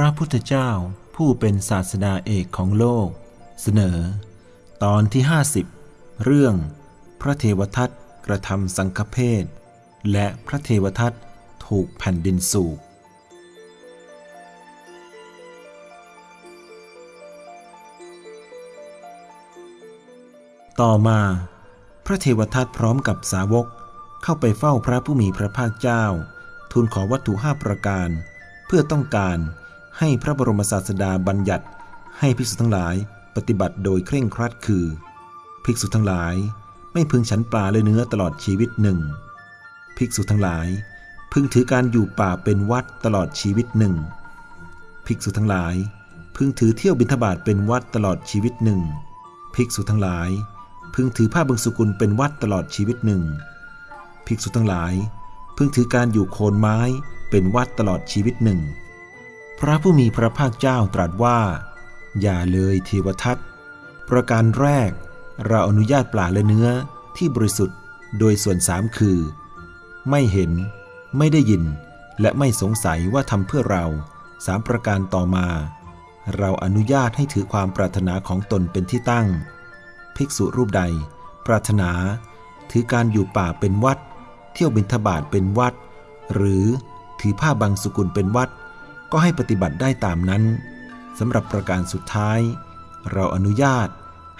ระพุทธเจ้าผู้เป็นศาสดาเอกของโลก เสนอ ตอนที่ 50 เรื่อง พระเทวทัตกระทำสังฆเพศและพระเทวทัตถูกแผ่นดินสูบต่อมา พระเทวทัตพร้อมกับสาวกเข้าไปเฝ้าพระผู้มีพระภาคเจ้า ทูลขอวัตถุห้าประการ เพื่อต้องการ ให้พระบรมศาสดาบัญญัติ ให้ภิกษุทั้งหลายปฏิบัติโดยเคร่งครัดคือ ภิกษุทั้งหลายไม่พึงฉันปลาและเนื้อตลอดชีวิตหนึ่งภิกษุทั้งหลาย พึงถือการอยู่ป่าเป็นวัดตลอดชีวิตหนึ่งภิกษุทั้งหลาย พึงถือเที่ยวบิณฑบาตเป็นวัดตลอดชีวิตหนึ่งภิกษุทั้งหลาย พึงถือผ้าบึงสุกุลเป็นวัดตลอดชีวิตหนึ่งภิกษุทั้งหลาย พึงถือการอยู่โคนไม้เป็นวัดตลอดชีวิตหนึ่ง พระผู้มีพระภาคเจ้าตรัสว่า อย่าเลยเทวทัตประการแรก เราอนุญาตปลาและเนื้อที่บริสุทธิ์โดยส่วนสามคือ ไม่เห็น ไม่ได้ยิน และไม่สงสัยว่าทำเพื่อเราสามประการต่อมา เราอนุญาตให้ถือความปรารถนาของตนเป็นที่ตั้ง ภิกษุรูปใด ปรารถนา ถือการอยู่ป่าเป็นวัด เที่ยวบิณฑบาตเป็นวัด หรือถือผ้าบางสุกุลเป็นวัด ก็ให้ปฏิบัติได้ตามนั้นสำหรับประการสุดท้าย เราอนุญาต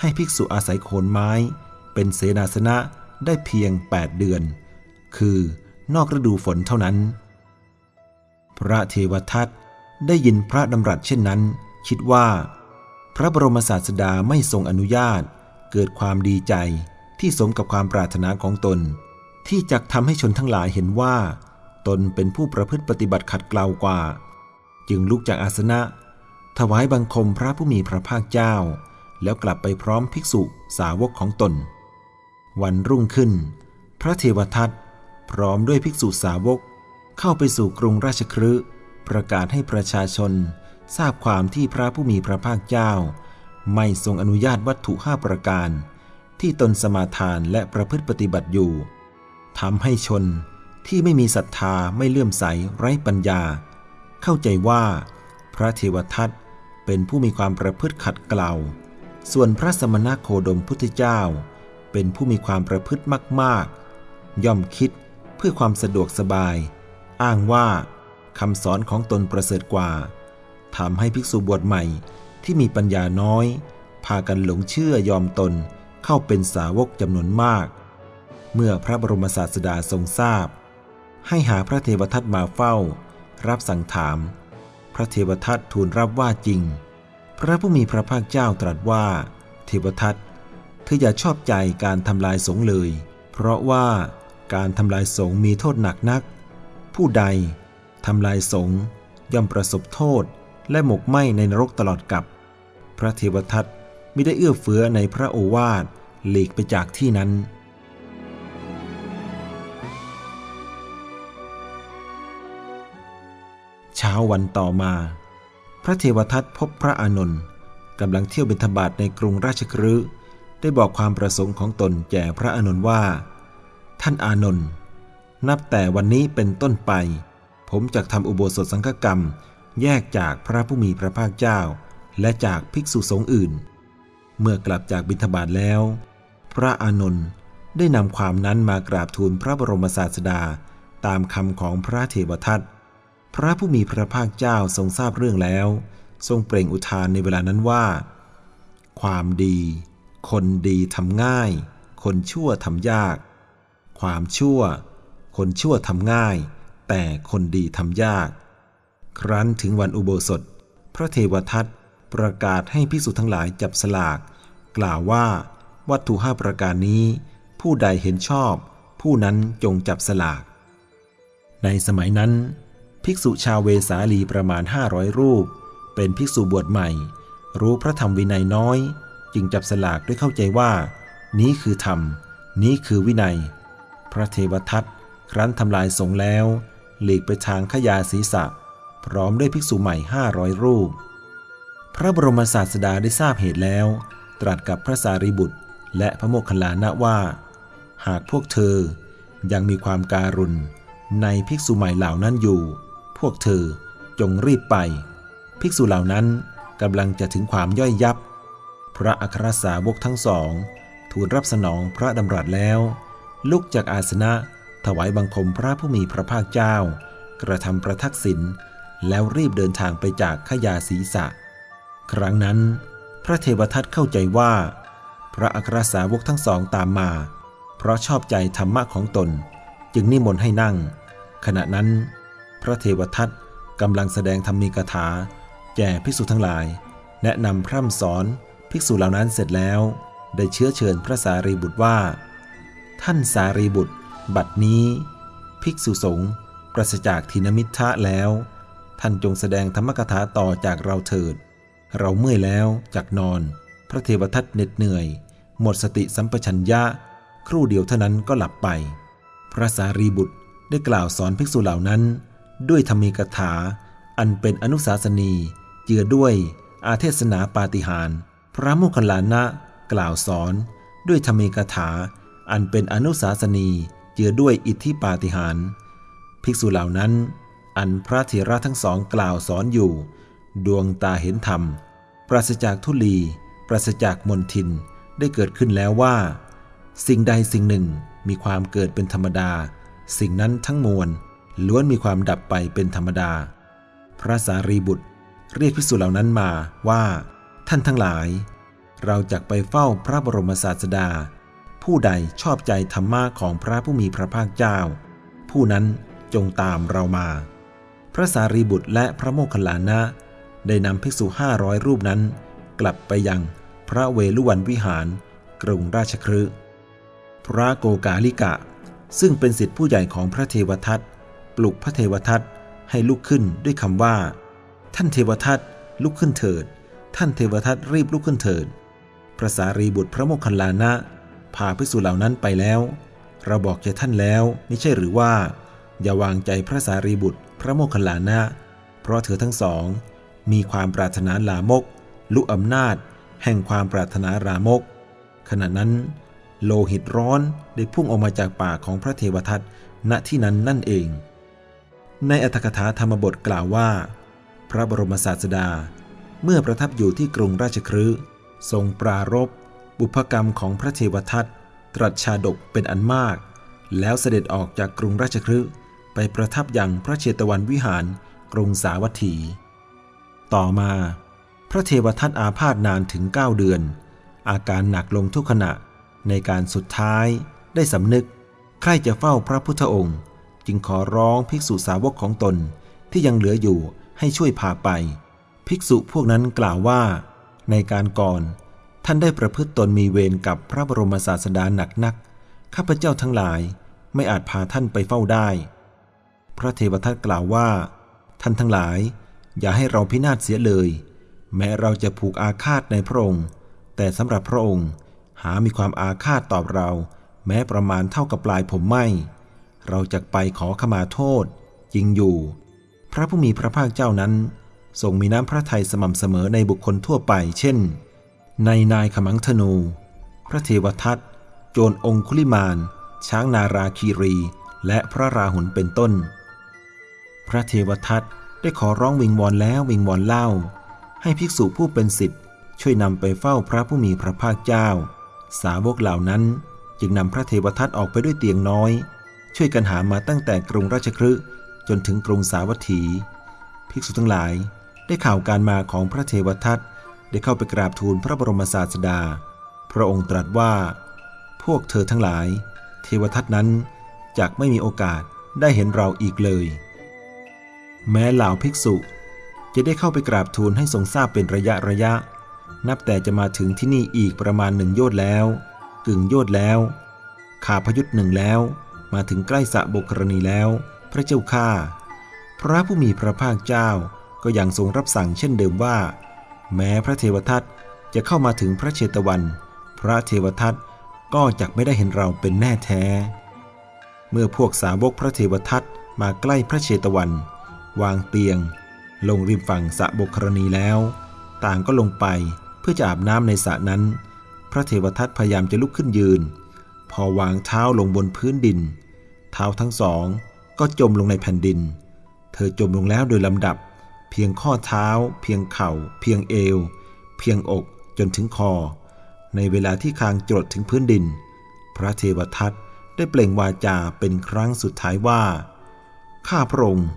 ให้ภิกษุอาศัยโคนไม้ เป็นเสนาสนะได้เพียง 8 เดือน คือนอกฤดูฝนเท่านั้น พระเทวทัตได้ยินพระดำรัสเช่นนั้น คิดว่า พระบรมศาสดาไม่ทรงอนุญาต เกิดความดีใจที่สมกับความปรารถนาของตน ที่จะทำให้ชนทั้งหลายเห็นว่า ตนเป็นผู้ประพฤติปฏิบัติขัดเกลากว่า จึงลุกจากอาสนะ ถวายบังคมพระผู้มีพระภาคเจ้า แล้วกลับไปพร้อมภิกษุสาวกของตน วันรุ่งขึ้น พระเทวทัตพร้อมด้วยภิกษุสาวก เข้าไปสู่กรุงราชครืประกาศให้ประชาชน ทราบความที่พระผู้มีพระภาคเจ้า ไม่ทรงอนุญาตวัตถุห้าประการ ที่ตนสมาทานและประพฤติปฏิบัติอยู่ทำให้ชนที่ไม่มีศรัทธาไม่เลื่อมใสไร้ปัญญา เข้าใจว่า พระเทวทัตเป็นผู้มีความประพฤติขัดเกลาส่วนพระสมณโคดมพุทธเจ้า เป็นผู้มีความประพฤติมากๆ ย่อมคิดเพื่อความสะดวกสบาย อ้างว่าคำสอนของตนประเสริฐกว่าทำให้ภิกษุบวชใหม่ที่มีปัญญาน้อย พากันหลงเชื่อยอมตนเข้าเป็นสาวกจำนวนมาก เมื่อพระบรมศาสดาทรงทราบ ให้หาพระเทวทัตมาเฝ้า รับสั่งถาม พระเทวทัตทูลรับว่าจริง พระผู้มีพระภาคเจ้าตรัสว่า เทวทัตเธออย่าชอบใจการทำลายสงเลย เพราะว่าการทำลายสงมีโทษหนักนัก ผู้ใดทำลายสงย่อมประสบโทษและหมกไหมในนรกตลอดกับ พระเทวทัตไม่ได้เอื้อเฟื้อในพระโอวาทหลีกไปจากที่นั้น เช้าวันต่อมา พระเทวทัตพบพระอานนท์กำลังเที่ยวบิณฑบาตในกรุงราชครืได้บอกความประสงค์ของตนแก่พระอานนท์ว่า ท่านอานนท์นับแต่วันนี้เป็นต้นไป ผมจะทำอุโบสถสังฆกรรม แยกจากพระผู้มีพระภาคเจ้า และจากภิกษุสงฆ์อื่น เมื่อกลับจากบิณฑบาตแล้ว พระอานนท์ได้นำความนั้นมากราบทูลพระบรมศาสดา ตามคำของพระเทวทัต พระผู้มีพระภาคเจ้าทรงทราบเรื่องแล้ว ทรงเปล่งอุทานในเวลานั้นว่า ความดี คนดีทำง่าย คนชั่วทำยาก ความชั่ว คนชั่วทำง่าย แต่คนดีทำยาก ครั้นถึงวันอุโบสถ พระเทวทัตประกาศให้พิสุทั้งหลายจับสลาก กล่าวว่าวัตถุห้าประการนี้ ผู้ใดเห็นชอบ ผู้นั้นจงจับสลาก ในสมัยนั้น ภิกษุชาวเวสาลีประมาณ 500 รูป เป็นภิกษุบวชใหม่ รู้พระธรรมวินัยน้อย จึงจับสลากด้วยเข้าใจว่า นี้คือธรรม นี้คือวินัย พระเทวทัตครั้นทำลายสงแล้ว หลีกไปทางขยาศีรษะ พร้อมด้วยภิกษุใหม่ 500 รูป พระบรมศาสดาได้ทราบเหตุแล้ว ตรัสกับพระสารีบุตร และพระโมคคัลลานะว่า หากพวกเธอยังมีความการุณในภิกษุใหม่เหล่านั้นอยู่ พวกเธอจงรีบไป ภิกษุเหล่านั้นกำลังจะถึงความย่อยยับ พระอัครสาวกทั้งสอง ทูลรับสนองพระดำรัสแล้ว ลุกจากอาสนะถวายบังคมพระผู้มีพระภาคเจ้า กระทำประทักษิณแล้วรีบเดินทางไปจากขยาศีสะ ครั้งนั้น พระเทวทัตเข้าใจว่า พระอัครสาวกทั้งสองตามมา เพราะชอบใจธรรมะของตน จึงนิมนต์ให้นั่ง ขณะนั้น ระเทวทัตกำลังแสดงธรรมีกถา แก่ภิกษุทั้งหลาย แนะนำพร่ำสอนภิกษุเหล่านั้นเสร็จแล้ว ได้เชื้อเชิญพระสารีบุตรว่า ท่านสารีบุตร บัดนี้ ภิกษุสงฆ์ปราศจากทินมิทะแล้ว ท่านจงแสดงธรรมกถาต่อจากเราเถิด เราเมื่อยแล้วจากนอน พระเทวทัตเหน็ดเหนื่อย หมดสติสัมปชัญญะ ครู่เดียวเท่านั้นก็หลับไป พระสารีบุตรได้กล่าวสอนภิกษุเหล่านั้น ด้วยธรรมีกถา อันเป็นอนุสาสนีเจือด้วยอาเทศนาปาฏิหาร พระโมคคัลลานะกล่าวสอน ด้วยธรรมีกถา อันเป็นอนุสาสนีเจือด้วยอิทธิปาฏิหาร ภิกษุเหล่านั้น อันพระเถระทั้งสองกล่าวสอนอยู่ ดวงตาเห็นธรรม ปราศจากทุลี ปราศจากมนทินได้เกิดขึ้นแล้วว่า สิ่งใดสิ่งหนึ่งมีความเกิดเป็นธรรมดา สิ่งนั้นทั้งมวล ล้วนมีความดับไปเป็นธรรมดา พระสารีบุตรเรียกภิกษุเหล่านั้นมาว่า ท่านทั้งหลาย เราจะไปเฝ้าพระบรมศาสดา ผู้ใดชอบใจธรรมะของพระผู้มีพระภาคเจ้า ผู้นั้นจงตามเรามา พระสารีบุตรและพระโมคคัลลานะ ได้นำภิกษุห้าร้อยรูปนั้น กลับไปยังพระเวลุวันวิหาร กรุงราชครืพระโกกาลิกะ ซึ่งเป็นสิทธิผู้ใหญ่ของพระเทวทัต ปลุกพระเทวทัตให้ลุกขึ้นด้วยคำว่า ท่านเทวทัตลุกขึ้นเถิด ท่านเทวทัตรีบลุกขึ้นเถิดพระสารีบุตรพระโมคคัลลานะพาภิกษุเหล่านั้นไปแล้ว เราบอกแก่ท่านแล้วไม่ใช่หรือว่า อย่าวางใจพระสารีบุตรพระโมคคัลลานะเพราะเธอทั้งสอง มีความปรารถนาลามกลุอำนาจ แห่งความปรารถนารามก ขณะนั้น โลหิตร้อนได้พุ่งออกมาจากปากของพระเทวทัตณที่นั้นนั่นเอง ในอัตถกถาธรรมบทกล่าวว่า พระบรมศาสดา เมื่อประทับอยู่ที่กรุงราชครืทรงปรารบบุพกรรมของพระเทวทัตตรัสชาดกเป็นอันมาก แล้วเสด็จออกจากกรุงราชครืไปประทับยังพระเชตวันวิหารกรุงสาวัตถี ต่อมา พระเทวทัตอาพาธนานถึง 9 เดือน อาการหนักลงทุกขณะในการสุดท้ายได้สำนึกใครจะเฝ้าพระพุทธองค์ จึงขอร้องภิกษุสาวกของตนที่ยังเหลืออยู่ให้ช่วยพาไป ภิกษุพวกนั้นกล่าวว่า ในการก่อนท่านได้ประพฤติตนมีเวรกับพระบรมศาสดาหนักนัก ข้าพเจ้าทั้งหลายไม่อาจพาท่านไปเฝ้าได้ พระเทวทัตกล่าวว่า ท่านทั้งหลาย อย่าให้เราพินาศเสียเลย แม้เราจะผูกอาฆาตในพระองค์ แต่สำหรับพระองค์หามีความอาฆาตตอบเรา แม้ประมาณเท่ากับปลายผมไม่ เราจะไปขอขมาโทษจริงอยู่ พระผู้มีพระภาคเจ้านั้นทรงมีน้ำพระทัยสม่ำเสมอในบุคคลทั่วไป เช่น ในนายขมังธนู พระเทวทัตโจรองคุลิมาน ช้างนาราคีรี และพระราหุลเป็นต้น พระเทวทัตได้ขอร้องวิงวอนแล้ววิงวอนเล่า ให้ภิกษุผู้เป็นสิทธิ์ช่วยนำไปเฝ้าพระผู้มีพระภาคเจ้า สาวกเหล่านั้นจึงนำพระเทวทัตออกไปด้วยเตียงน้อย ช่วยกันหามาตั้งแต่กรุงราชคฤห์จนถึงกรุงสาวัตถี ภิกษุทั้งหลาย ได้ข่าวการมาของพระเทวทัตได้เข้าไปกราบทูลพระบรมศาสดา พระองค์ตรัสว่า พวกเธอทั้งหลาย เทวทัตนั้นจากไม่มีโอกาสได้เห็นเราอีกเลย แม้เหล่าภิกษุจะได้เข้าไปกราบทูลให้ทรงทราบเป็นระยะระยะ นับแต่จะมาถึงที่นี่อีกประมาณหนึ่งโยชน์แล้ว กึ่งโยชน์แล้ว ขาพยุทธ์หนึ่งแล้ว มาถึงใกล้สะบกรณีแล้ว พระเจ้าข้าพระผู้มีพระภาคเจ้าก็ยังทรงรับสั่งเช่นเดิมว่า แม้พระเทวทัตจะเข้ามาถึงพระเชตวัน พระเทวทัตก็จักไม่ได้เห็นเราเป็นแน่แท้ เมื่อพวกสาวกพระเทวทัตมาใกล้พระเชตวัน วางเตียง ลงริมฝั่งสะบกรณีแล้ว ต่างก็ลงไปเพื่อจะอาบน้ำในสระนั้น พระเทวทัตพยายามจะลุกขึ้นยืน พอวางเท้าลงบนพื้นดิน เท้าทั้งสองก็จมลงในแผ่นดิน เธอจมลงแล้วโดยลำดับ เพียงข้อเท้า เพียงเข่า เพียงเอว เพียงอกจนถึงคอ ในเวลาที่คางจรดถึงพื้นดิน พระเทวทัตได้เปล่งวาจาเป็นครั้งสุดท้ายว่า ข้าพระองค์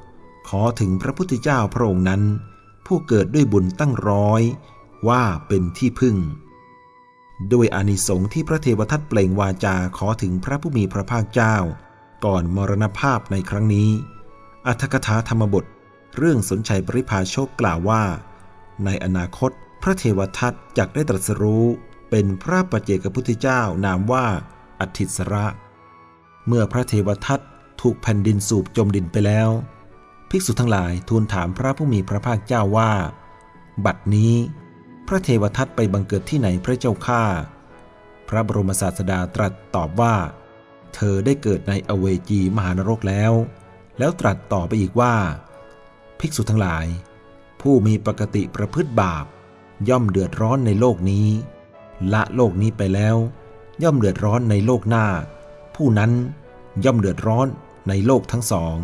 ขอถึงพระพุทธเจ้าพระองค์นั้น ผู้เกิดด้วยบุญตั้งร้อยว่าเป็นที่พึ่ง ด้วยอานิสงส์ที่พระเทวทัตเปล่งวาจาขอถึงพระผู้มีพระภาคเจ้า ก่อนมรณภาพในครั้งนี้ อัธกถาธรรมบท เรื่องสนชัยปริภาโชคกล่าวว่า ในอนาคตพระเทวทัตจักได้ตรัสรู้ เป็นพระปัจเจกพุทธเจ้านามว่าอัติสระ เมื่อพระเทวทัตถูกแผ่นดินสูบจมดินไปแล้ว ภิกษุทั้งหลายทูลถามพระผู้มีพระภาคเจ้าว่า บัดนี้ พระเทวทัตไปบังเกิดที่ไหนพระเจ้าข้าพระบรมศาสดาตรัสตอบว่า เธอได้เกิดในอเวจีมหานรกแล้ว แล้วตรัสต่อไปอีกว่า ภิกษุทั้งหลาย ผู้มีปกติประพฤติบาป ย่อมเดือดร้อนในโลกนี้ ละโลกนี้ไปแล้ว ย่อมเดือดร้อนในโลกหน้า ผู้นั้นย่อมเดือดร้อนในโลกทั้งสอง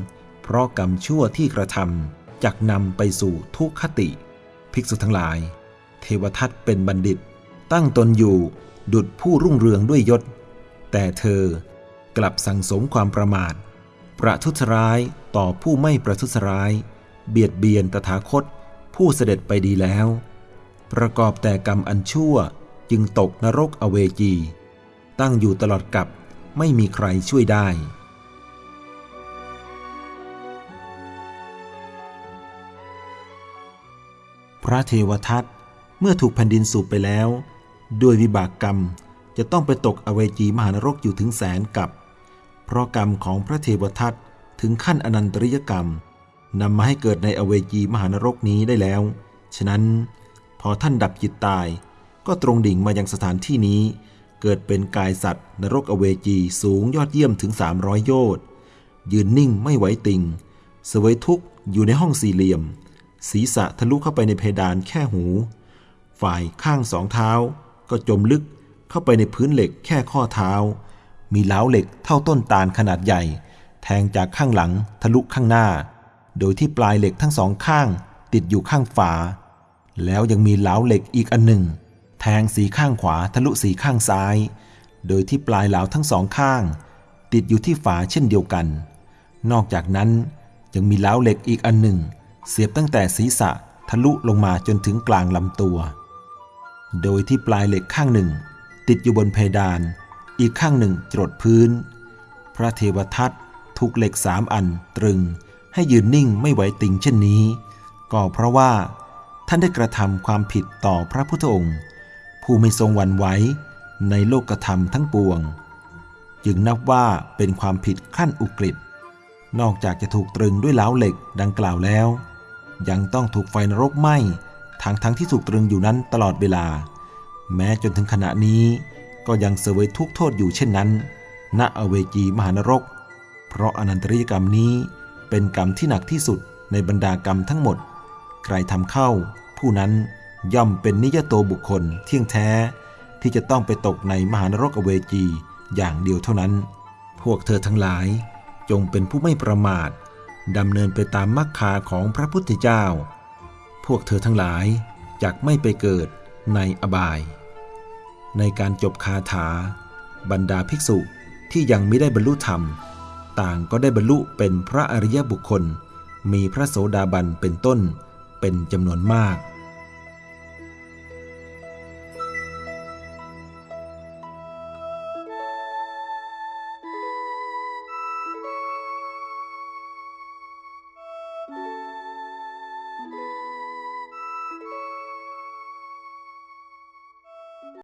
เพราะกรรมชั่วที่กระทำจักนำไปสู่ทุกขติ ภิกษุทั้งหลาย เทวทัตเป็นบัณฑิต ตั้งตนอยู่ดุดผู้รุ่งเรืองด้วยยศ แต่เธอกลับสังสมความประมาท ประทุษร้ายต่อผู้ไม่ประทุษร้าย เบียดเบียนตถาคตผู้เสด็จไปดีแล้ว ประกอบแต่กรรมอันชั่วจึงตกนรกอเวจี ตั้งอยู่ตลอดกับไม่มีใครช่วยได้ พระเทวทัต มื่อถูกแผ่นดินสูบไปแล้ว ด้วยวิบากกรรมจะต้องไปตกอเวจีมหานรกอยู่ถึงแสนกับ เพราะกรรมของพระเทวทัตถึงขั้นอนันตริยกรรมนำมาให้เกิดในอเวจีมหานรกนี้ได้แล้ว ฉะนั้นพอท่านดับจิตตาย ก็ตรงดิ่งมายังสถานที่นี้ เกิดเป็นกายสัตว์ นรกอเวจีสูงยอดเยี่ยมถึง 300 โยชน์ยืนนิ่งไม่ไหวติงเสวยทุกข์อยู่ในห้องสี่เหลี่ยม ศีรษะทะลุเข้าไปในเพดานแค่หู ฝ่ายข้างสองเท้า ก็จมลึกเข้าไปในพื้นเหล็กแค่ข้อเท้า มีเล้าเหล็กเท่าต้นตาลขนาดใหญ่ แทงจากข้างหลังทะลุข้างหน้า โดยที่ปลายเหล็กทั้งสองข้างติดอยู่ข้างฝา แล้วยังมีเล้าเหล็กอีกอันหนึ่ง แทงสีข้างขวาทะลุสีข้างซ้าย โดยที่ปลายเหลาทั้งสองข้าง ติดอยู่ที่ฝาเช่นเดียวกัน นอกจากนั้นยังมีเล้าเหล็กอีกอันหนึ่ง เสียบตั้งแต่ศีรษะทะลุลงมาจนถึงกลางลำตัว โดยที่ปลายเหล็กข้างหนึ่ง ติดอยู่บนเพดาน อีกข้างหนึ่งจรดพื้น พระเทวทัตถูกเหล็กสามอันตรึง ให้ยืนนิ่งไม่ไหวติงเช่นนี้ ก็เพราะว่า ท่านได้กระทำความผิดต่อพระพุทธองค์ ผู้ไม่ทรงหวั่นไหวในโลกธรรมทั้งปวง จึงนับว่าเป็นความผิดขั้นอุกฤษนอกจากจะถูกตรึงด้วยเล้าเหล็กดังกล่าวแล้ว ยังต้องถูกไฟนรกไหม้ ทั้งทั้งที่ถูกตรึงอยู่นั้นตลอดเวลา แม้จนถึงขณะนี้ก็ยังเสวยทุกโทษอยู่เช่นนั้น ณ อเวจีมหานรก เพราะอนันตริยกรรมนี้เป็นกรรมที่หนักที่สุดในบรรดากรรมทั้งหมด ใครทำเข้า ผู้นั้นย่อมเป็นนิยโตบุคคลเที่ยงแท้ ที่จะต้องไปตกในมหานรกอเวจีอย่างเดียวเท่านั้น พวกเธอทั้งหลายจงเป็นผู้ไม่ประมาทดำเนินไปตามมรรคาของพระพุทธเจ้า พวกเธอทั้งหลายจักไม่ไปเกิดในอบาย ในการจบคาถา บรรดาภิกษุที่ยังไม่ได้บรรลุธรรม ต่างก็ได้บรรลุเป็นพระอริยบุคคล มีพระโสดาบันเป็นต้นเป็นจำนวนมาก